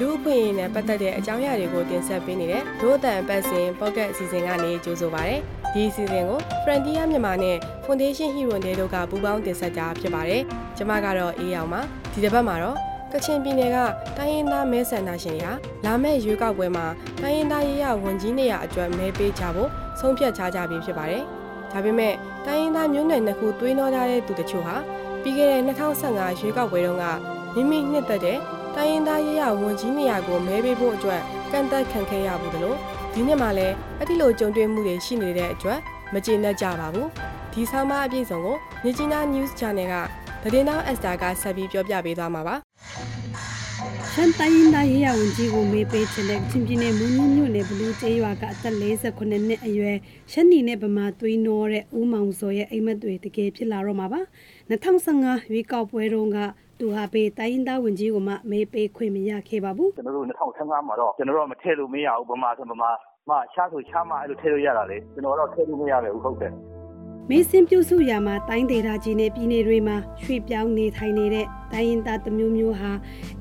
လူ့အခွင့်အရေးနဲ့ပတ်သက်တဲ့အကြောင်းအရာတွေကိုတင်ဆက်ပေးနေတဲ့ဒို့အတန်ပတ်စဉ်ပေါ့ကတ်အစီအစဉ်ကနေကြိုဆိုပါရစေ။ဒီအစီအစဉ်ကို Frontier မြန်မာနဲ့ Foundation Hero တွေတို့ကပူးပေါင်းတင်ဆက်ကြဖြစ်ပါတယ်။ကျွန်မကတော့အေးအောင်ပါ။ဒီတစ်ပတ်မှာတော့ကချင်ပြည်နယ်ကတိုင်းရင်းသားမဲဆန္ဒရှင်တွေကလာမယ့်ရွေးကောက်ပွဲမှာတိုင်းရင်းသားရေးရဝန်ကြီးနေရာအတွက်မဲပေးကြဖို့ဆုံးဖြတ်ချကြပြီဖြစ်ပါတယ်။ဒါပေမဲ့တိုင်းရင်းသားမျိုးနွယ်နှစ်ခုသွေးနှောကြတဲ့သူတချို့ဟာပြီးခဲ့တဲ့2015ရွေးကောက်ပွဲတုန်းကမိမိနှစ်သက်တဲ့ တိုင်းရင်းသားရေးရဝန်ကြီးနေရာကိုမဲပေးဖို့အတွက်ကန့်သက်ခံခဲ့ရဘူးလို့ဒီနှစ်မှာလည်းအဲ့ဒီလိုကြုံတွေ့မှုတွေရှိနေတဲ့အတွက်မကျေနပ်ကြပါဘူးဒီဆောင်းပါအပြည့်စုံကိုမြကြီးနား News Channel ကသတင်းတောင်းအက်စတာကဆက်ပြီးပြောပြပေးသွားမှာပါ ရှမ်းတိုင်းရင်းသားရေးရဝန်ကြီးကိုမေးပေးချင်တဲ့ချင်းပြည်နယ်မူးညွန့်မြို့နယ်ဘလူးကျေးရွာကအသက်48နှစ်အရွယ်ရှမ်းနီနဲ့ဗမာသွေးနောတဲ့ဦးမောင်စောရဲ့အိမ်မက်တွေတကယ်ဖြစ်လာတော့မှာပါ2015ရွေးကောက်ပွဲတုန်းကသူဟာပေတိုင်းရင်းသားဝန်ကြီးကိုမှမေးပေးခွင့်မရခဲ့ပါဘူးကျွန်တော်တို့2015မှာတော့ကျွန်တော်တို့မထည့်လို့မရဘူးဗမာဆိုဗမာမရှားဆိုရှားမအဲ့လိုထည့်လို့ရတာလေကျွန်တော်တော့ထည့်လို့မရပဲဟုတ်တယ် မေးစင်းပြုစုရာမှာတိုင်းဒေသကြီးနဲ့ပြည်နယ်တွေမှာရွှေ့ပြောင်းနေထိုင်နေတဲ့တိုင်းရင်းသားတမျိုးမျိုးဟာ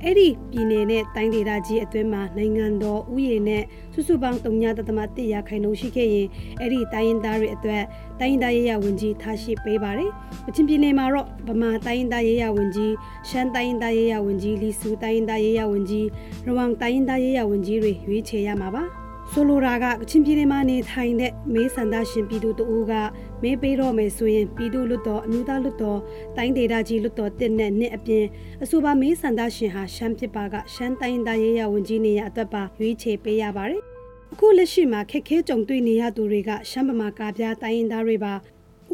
အဲ့ဒီပြည်နယ်နဲ့တိုင်းဒေသကြီးအတွင်းမှာနိုင်ငံတော်ဥယျာဉ်နဲ့စုစုပေါင်း3.1ရာခိုင်နှုန်းရှိခဲ့ရင်အဲ့ဒီတိုင်းရင်းသားတွေအတွက်တိုင်းရင်းသားရေးရဝန်ကြီးထားရှိပေးပါတယ်။အချင်းပြည်နယ်မှာတော့ဗမာတိုင်းရင်းသားရေးရဝန်ကြီးရှမ်းတိုင်းရင်းသားရေးရဝန်ကြီးလီဆူတိုင်းရင်းသားရေးရဝန်ကြီးရဝမ်တိုင်းရင်းသားရေးရဝန်ကြီးတွေရွေးချယ်ရမှာပါ။ ဆိုလိုတာကကချင်ပြည်နယ်မှာနေထိုင်တဲ့မေးဆန္ဒရှင်ပြည်သူတို့ကမေးပေးတော့မယ်ဆိုရင်ပြည်သူလွတ်တော်အမျိုးသားလွတ်တော်တိုင်းဒေသကြီးလွတ်တော်တစ်နဲ့နှစ်အပြင်အဆိုပါမေးဆန္ဒရှင်ဟာရှမ်းဖြစ်ပါကရှမ်းတိုင်းသားရေးရဝန်ကြီးနေရအတွက်ပါရွေးချယ်ပေးရပါတယ်။အခုလက်ရှိမှာခက်ခဲကြုံတွေ့နေရသူတွေကရှမ်းဗမာကာပြားတိုင်းရင်းသားတွေပါ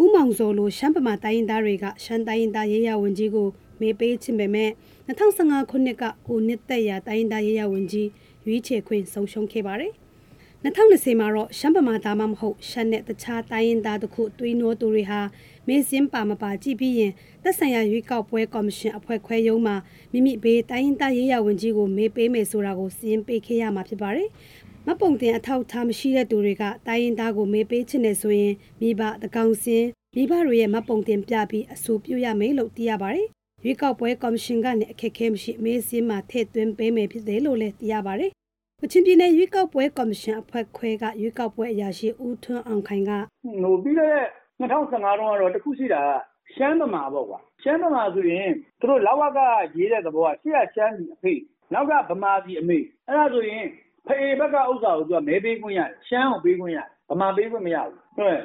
ဥမောင်စောလိုရှမ်းဗမာတိုင်းရင်းသားတွေကရှမ်းတိုင်းရင်းသားရေးရဝန်ကြီးကိုမေးပေးခြင်းပဲမဲ့2015ခုနှစ်ကကိုနှစ်သက်ရတိုင်းရင်းသားရေးရဝန်ကြီးရွေးချယ်ခွင့်ဆုံးရှုံးခဲ့ပါတယ်။ 2020မှာတော့ရှမ်းပမာသားမမဟုတ်ရှမ်းနဲ့တခြားတိုင်းရင်းသားတို့ခုတွေးနှိုးသူတွေဟာမေစင်းပါမပါကြည့်ပြီးရင်သက်ဆိုင်ရာရွေးကောက်ပွဲကော်မရှင်အဖွဲ့ခွဲရုံးမှာမိမိဘေးတိုင်းရင်းသားရေးရဝန်ကြီးကိုမေးပေးမယ်ဆိုတာကိုစီရင်ပေးခဲ့ရမှာဖြစ်ပါတယ်။မပုံတင်အထောက်ထားမရှိတဲ့သူတွေကတိုင်းရင်းသားကိုမေးပေးချင်တယ်ဆိုရင်မိဘတကောင်စင်းမိဘတွေရဲ့မပုံတင်ပြပြီးအဆိုပြုရမယ်လို့သိရပါတယ်။ရွေးကောက်ပွဲကော်မရှင်ကနေအခက်အခဲမရှိမေးစင်းမှာထည့်သွင်းပေးမယ်ဖြစ်တယ်လို့လည်းသိရပါတယ်က ချင်ပြည်နယ်ရွေးကောက်ပွဲကော်မရှင်အဖွဲ့ခွဲကရွေးကောက်ပွဲအရာရှိဦးထွန်းအောင်ခိုင်ကဟိုပြီးတော့2015တုန်းကတော့တခုရှိတာရှမ်းသမာပေါ့ကွာရှမ်းသမာဆိုရင်သူတို့လောက်ဝကရေးတဲ့သဘောကရှေ့ကရှမ်းပြည်အဖေနောက်ကဗမာပြည်အမေအဲ့ဒါဆိုရင်ဖေဘက်ကဥစ္စာကိုသူကမဲပေးခွင့်ရတယ်ရှမ်းကိုပေးခွင့်ရတယ်ဗမာပေးခွင့်မရဘူးဟုတ်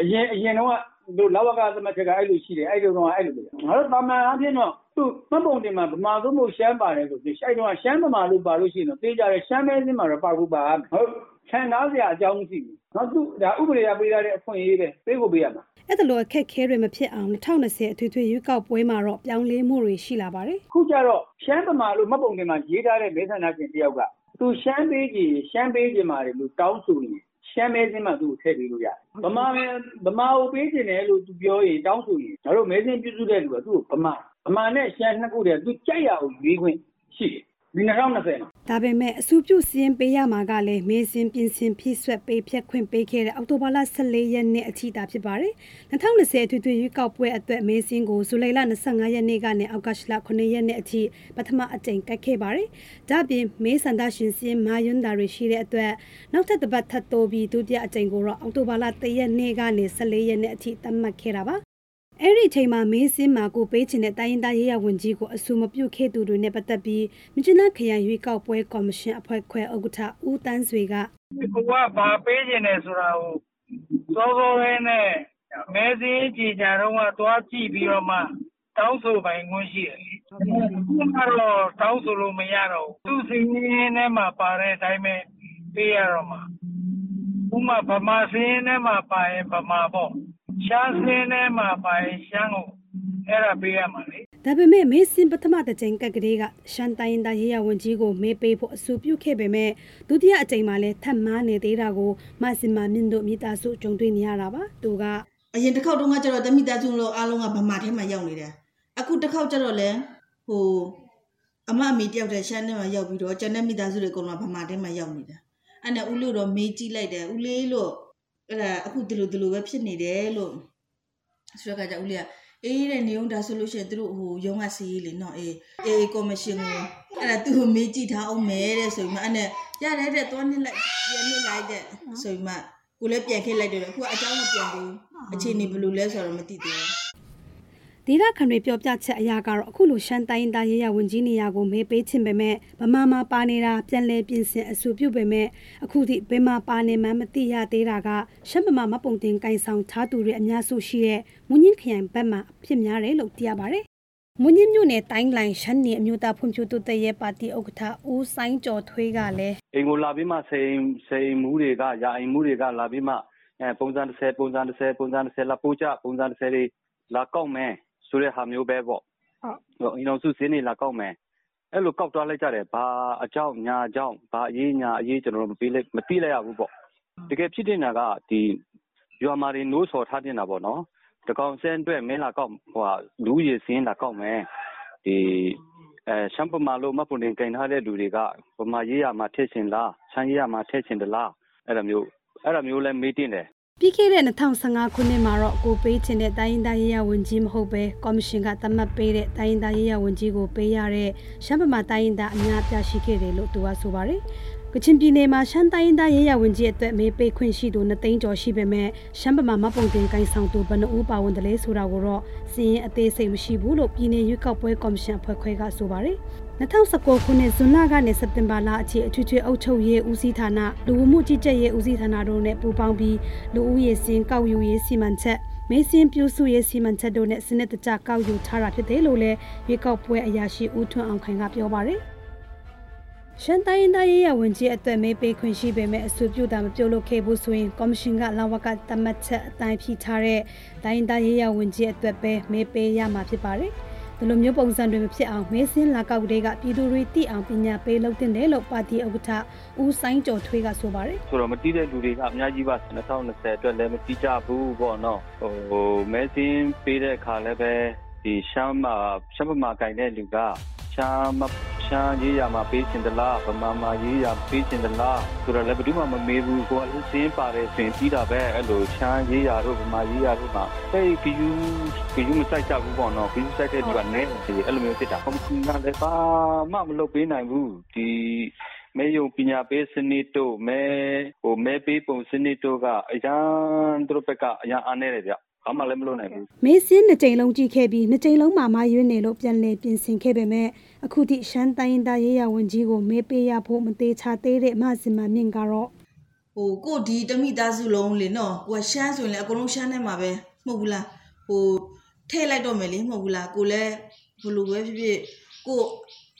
အရင်အရင်တော့ တို့လောက်ဝကသမချက်ကအဲ့လိုရှိတယ်အဲ့လိုတော့အဲ့လိုပဲငါတို့တာမန်အဖြစ်တော့သူမှတ်ပုံတင်မှာဗမာသို့မဟုတ်ရှမ်းပါတယ်ဆိုပြီးအဲ့တော့ရှမ်းဗမာလို့ပါလို့ရှိရင်တော့သိကြတယ်ရှမ်းမဲစင်းမှာတော့ပါကူပါဟုတ်ခြံသားစရာအကြောင်းမရှိဘူးနော်သူဒါဥပဒေကပေးထားတဲ့အခွင့်အရေးပဲပေးဖို့ပေးရမှာအဲ့ဒါလိုအခက်ခဲတွေမဖြစ်အောင်2020အထွေထွေရွေးကောက်ပွဲမှာတော့ပြောင်းလဲမှုတွေရှိလာပါတယ်ခုကျတော့ရှမ်းဗမာလို့မှတ်ပုံတင်မှာရေးထားတဲ့မဲဆန္ဒရှင်တယောက်ကသူရှမ်းပေးကြည့်ရှမ်းပေးကြမှာတယ်လို့တောင်းဆိုရင် ရှမ်းမဲစင်းမှာ သူ့ကိုထည့်ပေးလို့ရတယ်။ဗမာမဲဗမာကိုပေးကျင်တယ်လို့ သူပြောရင် တောင်းဆိုရင် ငါတို့ မဲစင်းပြုစုတဲ့လူက သူ့ကို ဗမာ ဗမာနဲ့ ရှမ်း နှစ်ခုတည်းသူကြိုက်ရအောင်ရွေးခွင့်ရှိတယ် ဒီ2020မှာဒါပေမဲ့အစုပြုစင်းပေးရမှာကလည်းမေစင်ပြင်ဆင်ဖြည့်ဆွက်ပေးဖြတ်ခွင့်ပေးခဲ့တဲ့အောက်တိုဘာလ14ရက်နေ့အထိတာဖြစ်ပါတယ်2020အထွေထွေရွေးကောက်ပွဲအတွက်မေစင်ကိုဇူလိုင်လ25ရက်နေ့ကနေအောက်ကရှလ9ရက်နေ့အထိပထမအကြိမ်ကတ်ခဲ့ပါတယ်ဒါပြင်မေစန္ဒရှင်စင်းမာယွန်းတာတွေရှိတဲ့အတွက်နောက်ထပ်တစ်ပတ်ထပ်တိုးပြီးဒုတိယအကြိမ်ကိုတော့အောက်တိုဘာလ3ရက်နေ့ကနေ14ရက်နေ့အထိသတ်မှတ်ခဲ့တာပါ အဲ့ဒီအချိန်မှာမင်းစင်းမာကိုပေးချင်တဲ့တိုင်းရင်းသားရေးရဝန်ကြီးကိုအဆူမပြုတ်ခဲ့သူတွေနဲ့ပတ်သက်ပြီးမြချနာခရိုင်ရွေးကောက်ပွဲကော်မရှင်အဖွဲ့ခွဲဥက္ကဋ္ဌဦးတန်းဆွေကကိုကဘာပေးချင်တယ်ဆိုတာကိုစောစောလေးနဲ့မဲစင်းကြည်ကြတော့ကသွားကြည့်ပြီးတော့မှတောင်းဆိုပိုင်ခွင့်ရှိတယ်။ခုကတော့တောင်းဆိုလို့မရတော့ဘူး။သူ့စီးရင်ထဲမှာပါတဲ့အတိုင်းပဲပေးရတော့မှာ။ဥမာဗမာစီးရင်ထဲမှာပါရင်ဗမာပေါ့။ ရှမ်းစင်းထဲမှာပါရင်ရှမ်းကိုအဲ့ဒါပေးရမှာလေဒါပေမဲ့မေးစင်ပထမတစ်ချိန်ကက်ကလေးကရှမ်းတိုင်းသားရေးရဝန်ကြီးကိုမေးပေးဖို့အဆိုပြုခဲ့ပေမဲ့ဒုတိယအချိန်မှာလည်းထပ်မံနေသေးတာကိုမဆင်မမြင့်တို့မိသားစုကြုံတွေ့နေရတာပါသူကအရင်တစ်ခေါက်တုန်းကကျတော့တမိသားစုလို့အားလုံးကဗမာထဲမှာရောက်နေတယ်အခုတစ်ခေါက်ကျတော့လဲဟိုအမအမေတယောက်တည်းရှမ်းထဲမှာရောက်ပြီးတော့ကျန်တဲ့မိသားစုတွေအကုန်လုံးဗမာထဲမှာရောက်နေတယ်အဲ့နဲ့ဦးလို့တော့မေးကြည့်လိုက်တယ်ဦးလေးလို့ အဲ့ဒါအခုဒီလိုဒီလိုပဲဖြစ်နေတယ်လို့ဆိုတော့ကကြောင့်ဦးလေးက အေးတဲ့နေုံဒါဆိုလို့ရှိရင်သူတို့ဟိုရုံးကစီးရေးလေနော်အေးအေးကော်မရှင်ကိုအဲ့ဒါသူ့ကိုမေးကြည့်ထားအောင်မဲတဲ့ဆိုပြီးမှအဲ့နဲ့ရတယ်တဲ့သွားနေလိုက်ပြန်နေလိုက်တဲ့ဆိုပြီးမှကိုလည်းပြန်ခဲ့လိုက်တယ်အခုကအเจ้าမပြန်ဘူးအခြေအနေဘယ်လိုလဲဆိုတော့မသိသေးဘူး ဒေသခံတွေပြောပြချက်အရာကတော့အခုလိုရှမ်းတိုင်းသားရေးရဝန်ကြီးနေရာကိုမေးပေးခြင်းပဲမဲ့ဗမာမှာပါနေတာပြန်လဲပြင်ဆင်အဆိုပြုပေမဲ့အခုထိဘယ်မှာပါနေမှန်းမသိရသေးတာကရှမ်းဗမာမပုံတင်ကင်ဆောင်ထားသူတွေအများစုရှိတဲ့မွန်ညင်းခရိုင်ဘက်မှာအဖြစ်များတယ်လို့သိရပါတယ်။မွန်ညင်းမြို့နယ်တိုင်းလိုင်ရှမ်းနေအမျိုးသားဖွံ့ဖြိုးတိုးတက်ရေးပါတီဥက္ကဋ္ဌဦးဆိုင်ကျော်ထွေးကလည်းအိမ်ကိုလာပြီးမှစိန်စိန်မှုတွေကယာအိမ်မှုတွေကလာပြီးမှအဲပုံစံ30ပုံစံ30ပုံစံ30လာပို့ကြပုံစံ30တွေလာကောက်မယ် ဆိုတဲ့ဟာမျိုးပဲပေါ့ဟုတ်အိမ်တော်စုစင်းနေလာကောက်မယ်အဲ့လိုကောက်သွားလိုက်ကြတယ်ဘာအကြောင်းညာအကြောင်းဘာအရေးညာအရေးကျွန်တော်တို့မပြီးလိုက်မသိလိုက်ရဘူးပေါ့တကယ်ဖြစ်နေတာကဒီရွာမာတွေနိုးစော်ထားတင်တာပေါ့နော်တကောင်စင်းအတွက်မင်းလာကောက်ဟိုဟာလူရည်စင်းလာကောက်မယ်ဒီအဲရှမ်းပမာလို့မပွန်တင်ကင်ထားတဲ့လူတွေကပမာရေးရမှာထည့်ချင်လားရှမ်းရေးရမှာထည့်ချင်တလားအဲ့လိုမျိုးအဲ့လိုမျိုးလဲမေးတင်တယ် ပြီးခဲ့တဲ့2015ခုနှစ်မှာတော့ကိုပေးချင်တဲ့တိုင်းရင်းသားရေးရဝန်ကြီးမဟုတ်ပဲကော်မရှင်ကသတ်မှတ်ပေးတဲ့တိုင်းရင်းသားရေးရဝန်ကြီးကိုပေးရတဲ့ရှမ်းဗမာတိုင်းရင်းသားအများအပြားရှိခဲ့တယ်လို့သူကဆိုပါတယ်။ ကချင်ပြည်နယ်မှာရှမ်းတိုင်းရင်းသားရေးရဝန်ကြီးအတွက်မေးပေးခွင့်ရှိသူ2သိန်းကျော်ရှိပေမဲ့ရှမ်းဗမာမပုံတင်ကိုင်းဆောင်သူဘယ်နှဦးပါဝင်တယ်လဲဆိုတာကိုတော့စီရင်အသေးစိတ်မရှိဘူးလို့ပြည်내ရွေးကောက်ပွဲကော်မရှင်အဖွဲ့ခွဲကဆိုပါတယ်။2019ခုနှစ်ဇွန်လကနေစက်တင်ဘာလအထိအထွေထွေအုပ်ချုပ်ရေးဦးစီးဌာနလူဝမှုကြီးကြပ်ရေးဦးစီးဌာနတို့နဲ့ပူးပေါင်းပြီးလူဦးရေစင်ကောက်ယူရေးစီမံချက်မေးစင်းပြုစုရေးစီမံချက်တို့နဲ့စနစ်တကျကောက်ယူထားတာဖြစ်တယ်လို့လည်းရွေးကောက်ပွဲအရာရှိဦးထွန်းအောင်ခိုင်ကပြောပါတယ် ရှမ်းတိုင်းဒေသရေးရဝန်ကြီးအသက်မေးပေးခွင့်ရှိပေမဲ့အဆိုပြုတာမပြုလုပ်ခဲ့ဘူးဆိုရင်ကော်မရှင်ကလာဝကတမတ်ချက်အတိုင်းဖြီးထားတဲ့တိုင်းဒေသရေးရဝန်ကြီးအတွက်ပဲမေးပေးရမှာဖြစ်ပါတယ်။ဒီလိုမျိုးပုံစံတွေမဖြစ်အောင်မဲစင်းလာကောက်တွေကပြည်သူတွေသိအောင်ပညာပေးလုပ်တင်တယ်လို့ပါတီဥက္ကဋ္ဌဦးဆိုင်ကျော်ထွေးကဆိုပါတယ်ဆိုတော့မတိတဲ့လူတွေကအများကြီးပါ2020အတွက်လည်းမတိကြဘူးပေါ့နော်ဟိုမဲစင်းပေးတဲ့အခါလည်းပဲဒီရှမ်းမှာရှမ်းမှာကင်တဲ့လူကရှမ်းမ ရှမ်းရေးရမှာပေးချင်သလားဗမာမှာရေးရပေးချင်သလားဆိုတော့လည်းဘယ်သူမှမမေးဘူးကိုယ်ကစင်းပါတယ်ဆိုရင်ပြီးတာပဲအဲ့လိုရှမ်းရေးရတို့ဗမာရေးရတို့မှာတိတ်ကယူကယူမဆိုင်ကြဘူးပေါ့နော်ကယူဆိုင်တဲ့လူကလည်းအဲ့လိုမျိုးဖြစ်တာဟုတ်ကဲ့လည်းပါမှမလုပ်ပေးနိုင်ဘူးဒီမဲယုံပညာပေးစနစ်တို့မဲဟိုမဲပေးပုံစနစ်တို့ကအရန်သူတို့ဘက်ကအရန်အားနေတယ်ဗျ ဘာမှလည်းမလုပ်နိုင်ဘူးမေးစင်းနှစ်ကြိမ်လုံးကြည့်ခဲ့ပြီးနှစ်ကြိမ်လုံးမှာမရွေးနေလို့ပြန်လည်ပြင်ဆင်ခဲ့ပေမဲ့အခုထိရှမ်းတိုင်းဒေသရေးရဝန်ကြီးကိုမေးပေးရဖို့မသေးချသေးတဲ့အမစင်မမြင့်ကတော့ဟိုကိုဒီတမိသားစုလုံးလေနော်ကိုကရှမ်းဆိုရင်လည်းအကုန်လုံးရှမ်းထဲမှာပဲမဟုတ်ဘူးလားဟိုထည့်လိုက်တော့မယ်လေမဟုတ်ဘူးလားကိုလည်းဘလိုပဲဖြစ်ဖြစ်ကို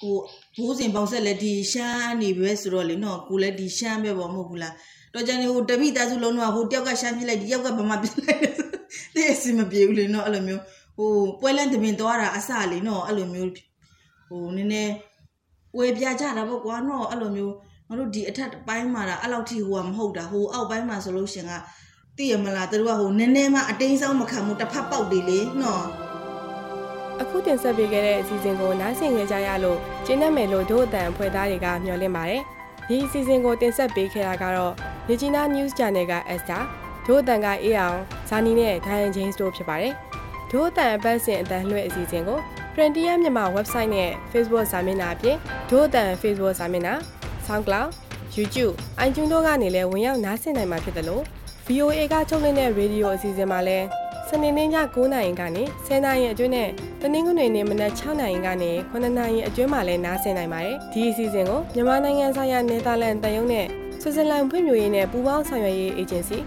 ကိုဘိုးစဉ်ပေါင်းဆက်လည်းဒီရှမ်းနေပဲဆိုတော့လေနော်ကိုလည်းဒီရှမ်းပဲပေါ့မဟုတ်ဘူးလားတော့ကြနေဟိုတမိသားစုလုံးတော့ဟိုတယောက်ကရှမ်းဖြစ်လိုက်ဒီယောက်ကဗမာဖြစ်လိုက် တဲ့အစီမပြေဘူးလေနော်အဲ့လိုမျိုးဟိုပွဲလန်းတပင်သွားတာအစလေနော်အဲ့လိုမျိုးဟိုနည်းနည်းဝယ်ပြကြတာပေါ့ကွာနော်အဲ့လိုမျိုးငါတို့ဒီအထက်ပိုင်းမှာဒါအဲ့လောက်ထိဟိုကမဟုတ်တာဟိုအောက်ပိုင်းမှာဆိုလို့ရှင်ကသိရမလားသူတို့ကဟိုနည်းနည်းမှအတိန်းဆောင်မခံဘူးတစ်ဖက်ပေါက်တယ်လေနော်အခုတင်ဆက်ပေးခဲ့တဲ့အစီအစဉ်ကိုနားဆင်ကြကြရလို့ကျင်းနေမယ်လို့ဒို့အတန်အဖွဲ့သားတွေကမျှော်လင့်ပါတယ်။ဒီအစီအစဉ်ကိုတင်ဆက်ပေးခဲ့တာကတော့ Regina News Channel က Esther ဒို့အတန်ကအေးအောင်ဇာနီနဲ့ Diane James တို့ဖြစ်ပါတယ်။ဒို့အတန်အပတ်စဉ်အတန်လွှဲအစီအစဉ်ကို Frontier မြန်မာ website နဲ့ Facebook စာမျက်နှာအပြင်ဒို့အတန် Facebook စာမျက်နှာ SoundCloud YouTube iTunes တို့ကနေလည်းဝင်ရောက်နားဆင်နိုင်မှာဖြစ်တယ်လို့ VOA ကထုတ်လွှင့်တဲ့ရေဒီယိုအစီအစဉ်မှာလည်းစနေနေ့ည9:00နာရီကနေ10:00နာရီအတွင်းနဲ့တနင်္ဂနွေနေ့မနက်6:00နာရီကနေ9:00နာရီအတွင်းမှာလည်းနားဆင်နိုင်ပါတယ်။ဒီအစီအစဉ်ကိုမြန်မာနိုင်ငံဆိုင်ရာနယ်သာလန်တန်ယုံနဲ့ ဆွစ်ဇာလန်ဖွံ့ဖြိုးရေးနဲ့ပူးပေါင်းဆောင်ရွက်ရေးအေဂျင်စီ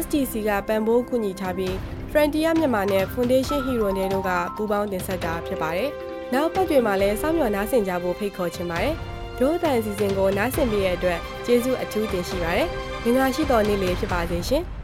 STC ကပံ့ပိုးကူညီထားပြီး Frontier မြန်မာနဲ့ Foundation Hero တွေတို့ကပူးပေါင်းတင်ဆက်တာဖြစ်ပါတယ်။နောက်ပတ်တွေမှာလည်းစောင့်မျှော်နားဆင်ကြဖို့ဖိတ်ခေါ်ချင်ပါတယ်။ဒို့အတန်အစီအစဉ်ကိုနားဆင်ပေးတဲ့အတွက်ကျေးဇူးအထူးတင်ရှိပါတယ်။ငင်္ဂလာရှိတော်နေ့လေးဖြစ်ပါစေရှင်။